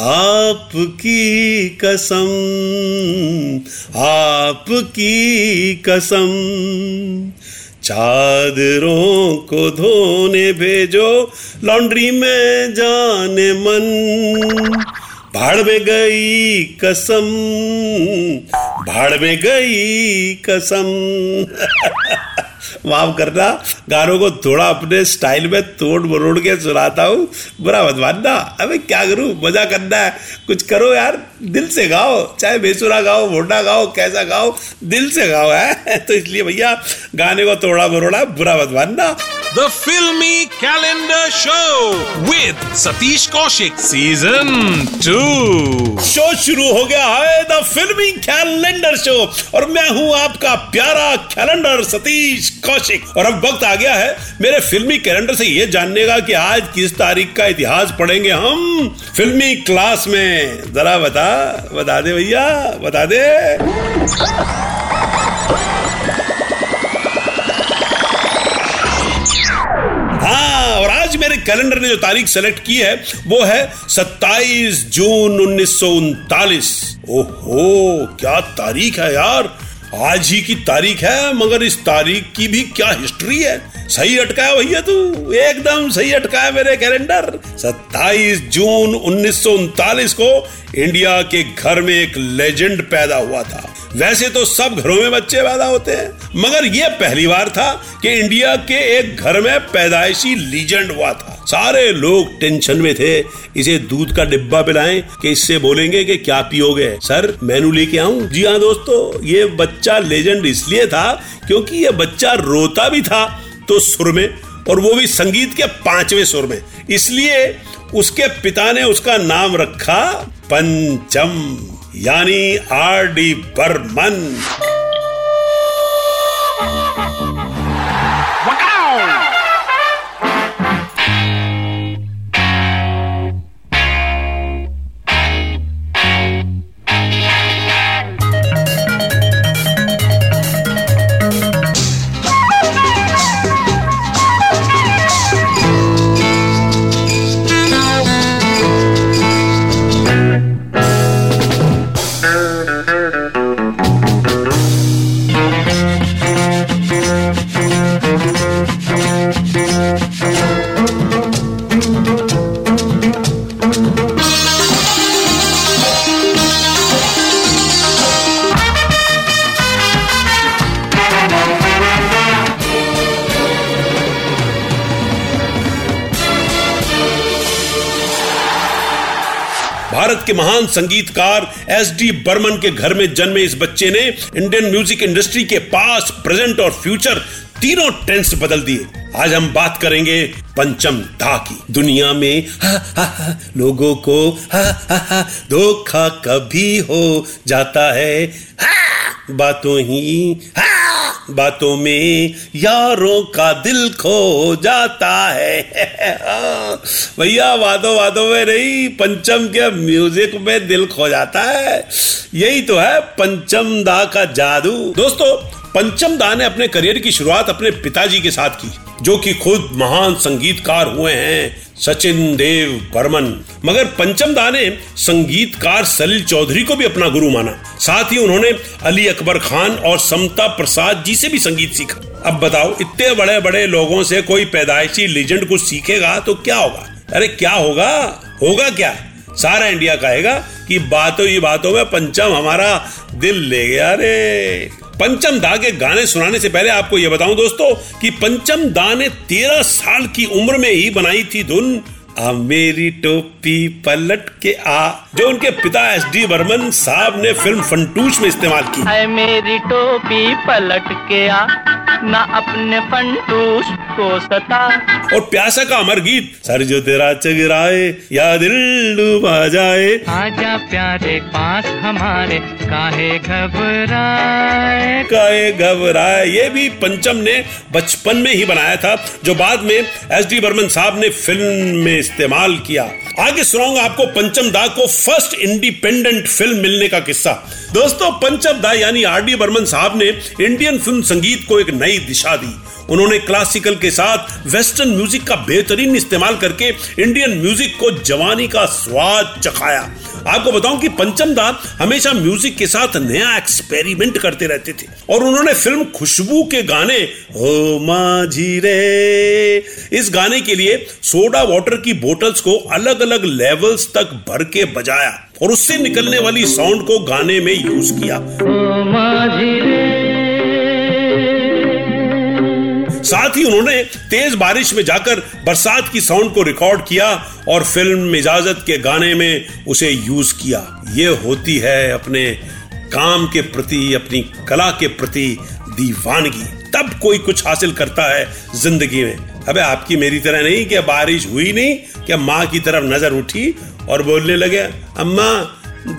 आपकी कसम आपकी कसम। चादरों को धोने भेजो, लॉन्ड्री में जाने मन। भाड़ में गई कसम भाड़ में गई कसम। माफ़ करना गानों को थोड़ा अपने स्टाइल में तोड़ मरोड़ के सुनाता हूँ। बुरा मत मानना। अबे क्या करूँ? मज़ा करना है। कुछ करो यार। दिल से गाओ। चाहे बेसुरा गाओ मोटा गाओ कैसा गाओ दिल से गाओ है? तो इसलिए भैया गाने को तोड़ा मरोड़ा बुरा मत मानना। The Filmy Calendar Show with Satish Kaushik Season 2 show शुरू हो गया है द फिल्मी कैलेंडर शो और मैं हूँ आपका प्यारा कैलेंडर सतीश कौशिक। और अब वक्त आ गया है मेरे फिल्मी कैलेंडर से ये जानने का कि आज किस तारीख का इतिहास पढ़ेंगे हम। फिल्मी क्लास में। जरा बता बता दे भैया, बता दे। हाँ और आज मेरे कैलेंडर ने जो तारीख सेलेक्ट की है, वो है 27 जून उन्नीस सौ उनतालीस। ओहो, क्या तारीख है यार। आज ही की तारीख है, मगर इस तारीख की भी क्या हिस्ट्री है? सही अटकाया भैया तू? एकदम सही अटकाया मेरे कैलेंडर 27 जून उन्नीस सौ उनतालीस को इंडिया के घर में एक लेजेंड पैदा हुआ था। वैसे तो सब घरों में बच्चे पैदा होते हैं। मगर यह पहली बार था कि इंडिया के एक घर में पैदाइशी लीजेंड हुआ था। सारे लोग टेंशन में थे। इसे दूध का डिब्बा पिलाएँ कि इससे बोलेंगे कि क्या पियोगे। सर, मेनू लेके आऊँ? जी हाँ दोस्तों, ये बच्चा लेजेंड इसलिए था क्योंकि ये बच्चा रोता भी था तो सुर में और वो भी संगीत के पाँचवें सुर में। इसलिए उसके पिता ने उसका नाम रखा पंचम यानी आर डी बर्मन। भारत के महान संगीतकार एस डी बर्मन के घर में जन्मे इस बच्चे ने इंडियन म्यूज़िक इंडस्ट्री के पास प्रेजेंट और फ्यूचर तीनों टेंस बदल दिए। आज हम बात करेंगे पंचम दा की। दुनिया में हा, हा, हा, लोगों को हा, हा, हा, धोखा कभी हो जाता है। हा, बातों ही हा, बातों में यारों का दिल खो जाता है। भैया, वादों वादों में रही पंचम के म्यूज़िक में दिल खो जाता है। यही तो है पंचम दा का जादू। दोस्तों, पंचम दा ने अपने करियर की शुरुआत अपने पिताजी के साथ की। जो कि खुद महान संगीतकार हुए हैं, सचिन देव बर्मन। मगर पंचम दा ने संगीतकार सलील चौधरी को भी अपना गुरु माना। साथ ही उन्होंने अली अकबर खान और समता प्रसाद जी से भी संगीत सीखा। अब बताओ, इतने बड़े बड़े लोगों से कोई पैदाइशी लेजेंड कुछ सीखेगा तो क्या होगा? अरे क्या होगा? होगा क्या? सारा इंडिया कहेगा कि बातों ही बातों में पंचम हमारा दिल ले गया। रे पंचम दा के गाने सुनाने से पहले आपको यह बताऊँ दोस्तों कि पंचम दा ने तेरह साल की उम्र में ही बनाई थी धुन। आ मेरी टोपी पलट के आ। जो उनके पिता एस डी बर्मन साहब ने फ़िल्म फंटूश में इस्तेमाल की। है मेरी टोपी पलट के आ। ना अपने फंटूस को सता। और प्यासा का अमर गीत सर जो तेरा चगराए या दिल डूबा जाए। आजा प्यारे पास हमारे काहे घबराए? काहे घबराए ये भी पंचम ने बचपन में ही बनाया था जो बाद में एस डी बर्मन साहब ने फ़िल्म में इस्तेमाल किया। आगे सुनाऊँगा आपको पंचम दा को फ़र्स्ट इंडिपेंडेंट फ़िल्म मिलने का किस्सा। दोस्तों पंचम दा यानी आर डी बर्मन साहब ने इंडियन फ़िल्म संगीत को एक नई दिशा दी। उन्होंने क्लासिकल के साथ वेस्टर्न म्यूज़िक का बेहतरीन इस्तेमाल करके इंडियन म्यूज़िक को जवानी का स्वाद चखाया। आपको बताऊँ कि पंचम दा हमेशा म्यूज़िक के साथ नया एक्सपेरिमेंट करते रहते थे। और उन्होंने फ़िल्म खुशबू के गाने हो माझी रे, इस गाने के लिए सोडा वाटर की बोतल्स को अलग अलग लेवल्स तक भर के बजाया। और उससे निकलने वाली साउंड को गाने में यूज़ किया। ओ माझी साथ ही उन्होंने तेज बारिश में जाकर बरसात की साउंड को रिकॉर्ड किया और फ़िल्म इजाज़त के गाने में उसे यूज़ किया। ये होती है अपने काम के प्रति, अपनी कला के प्रति दीवानगी। तब कोई कुछ हासिल करता है ज़िंदगी में। अबे आपकी मेरी तरह नहीं कि बारिश हुई नहीं क्या माँ की तरफ़ नज़र उठी और बोलने लगे, अम्मा,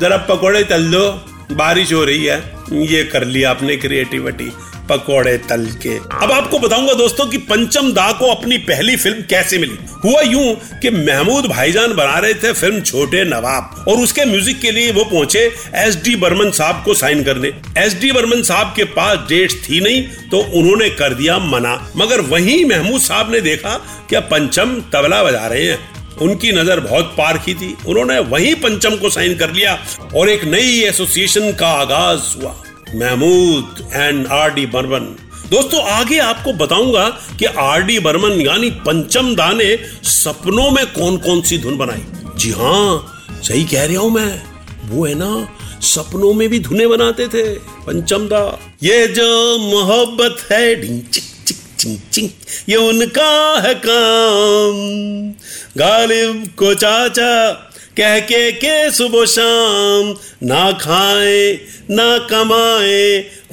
जरा पकौड़े तल दो, बारिश हो रही है। ये कर लिया आपने क्रिएटिविटी पकोड़े तल के। अब आपको बताऊँगा दोस्तों कि पंचम दा को अपनी पहली फ़िल्म कैसे मिली। हुआ यूँ कि महमूद भाईजान बना रहे थे फ़िल्म छोटे नवाब, और उसके म्यूज़िक के लिए वो पहुँचे एस डी बर्मन साहब को साइन करने। एस डी बर्मन साहब के पास डेट थी नहीं तो उन्होंने कर दिया मना। मगर वहीं महमूद साहब ने देखा कि पंचम तबला बजा रहे हैं। उनकी नज़र बहुत पार की थी। उन्होंने वहीं पंचम को साइन कर लिया, और एक नई एसोसिएशन का आगाज़ हुआ। Mahmood and R D Burman. दोस्तों, आगे आपको बताऊँगा कि आर डी बर्मन यानी पंचम दा ने सपनों में कौन कौन सी धुन बनाई। जी हाँ सही कह रहा हूँ मैं। वो है ना, सपनों में भी धुने बनाते थे, पंचम दा। ये जो मोहब्बत है डिंग चिक चिक, चिंग चिंग, ये उनका है काम। गालिब को चाचा कह के के सुबह शाम ना खाए ना कमाए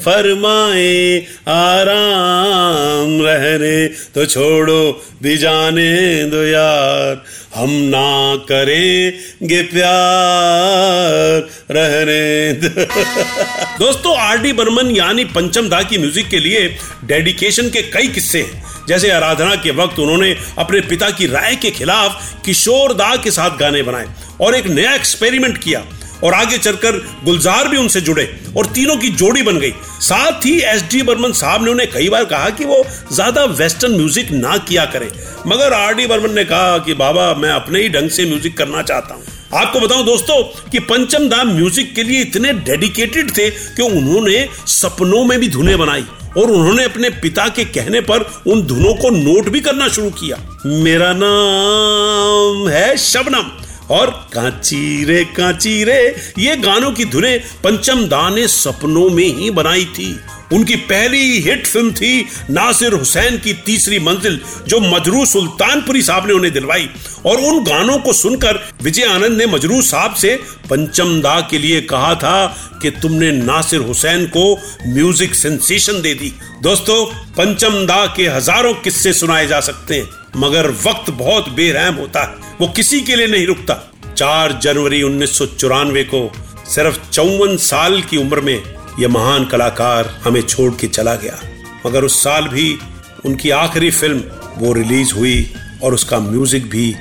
फरमाए, आराम रहने तो छोड़ो, भी जाने दो यार। हम ना करेंगे प्यार रहने दो। दोस्तों, आर डी बर्मन यानी पंचम दा की म्यूज़िक के लिए डेडिकेशन के कई किस्से हैं। जैसे आराधना के वक्त उन्होंने अपने पिता की राय के खिलाफ किशोर दा के साथ गाने बनाए और एक नया एक्सपेरिमेंट किया। और आगे चलकर गुलजार भी उनसे जुड़े और तीनों की जोड़ी बन गई। साथ ही एस डी बर्मन साहब ने उन्हें कई बार कहा कि वो ज़्यादा वेस्टर्न म्यूज़िक ना किया करें। मगर आर डी बर्मन ने कहा कि, बाबा, मैं अपने ही ढंग से म्यूज़िक करना चाहता हूँ। आपको बताऊँ दोस्तों कि पंचम दा म्यूज़िक के लिए इतने डेडिकेटेड थे कि उन्होंने सपनों में भी धुनें बनाई और उन्होंने अपने पिता के कहने पर उन धुनों को नोट भी करना शुरू किया। मेरा नाम है शबनम। और कांची रे कांची रे ये गानों की धुनें पंचम दा ने सपनों में ही बनाई थी। उनकी पहली हिट फ़िल्म थी नासिर हुसैन की तीसरी मंजिल, जो मजरू सुल्तानपुरी साहब ने उन्हें दिलवाई। और उन गानों को सुनकर विजय आनंद ने मजरू साहब से पंचम दा के लिए कहा था कि तुमने नासिर हुसैन को म्यूज़िक सेंसेशन दे दी। दोस्तों, पंचम दा के हज़ारों किस्से सुनाए जा सकते हैं। मगर वक्त बहुत बेरहम होता। है वो किसी के लिए नहीं रुकता। चार जनवरी उन्नीस सौ चौरानवे को सिर्फ़ चौवन साल की उम्र में यह महान कलाकार हमें छोड़ के चला गया। मगर उस साल भी उनकी आखिरी फ़िल्म वो रिलीज़ हुई और उसका म्यूज़िक भी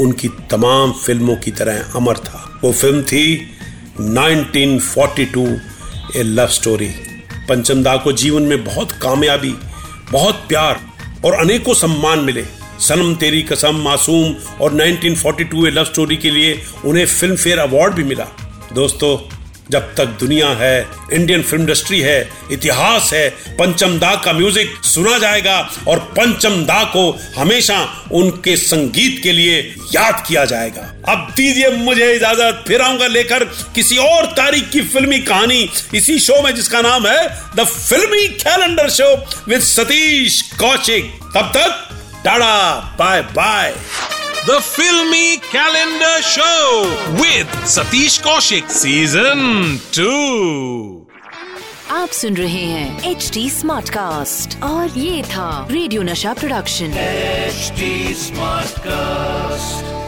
उनकी तमाम फ़िल्मों की तरह अमर था। वो फ़िल्म थी 1942 ए लव स्टोरी। पंचमदा को जीवन में बहुत कामयाबी, बहुत प्यार और अनेकों सम्मान मिले। सनम तेरी कसम मासूम और 1942 ए लव स्टोरी के लिए उन्हें फ़िल्म फेयर अवार्ड भी मिला। दोस्तों, जब तक दुनिया है इंडियन फ़िल्म इंडस्ट्री है, इतिहास है, पंचम दा का म्यूज़िक सुना जाएगा और पंचम दा को हमेशा उनके संगीत के लिए याद किया जाएगा। अब दीजिए मुझे इजाज़त, फिर आऊँगा लेकर किसी और तारीख की फिल्मी कहानी। इसी शो में जिसका नाम है the filmy calendar show with Satish Kaushik तब तक tata bye bye The Filmy Calendar Show with Satish Kaushik Season 2. आप सुन रहे हैं एच डी स्मार्ट कास्ट और ये था radio Nasha production HD Smartcast.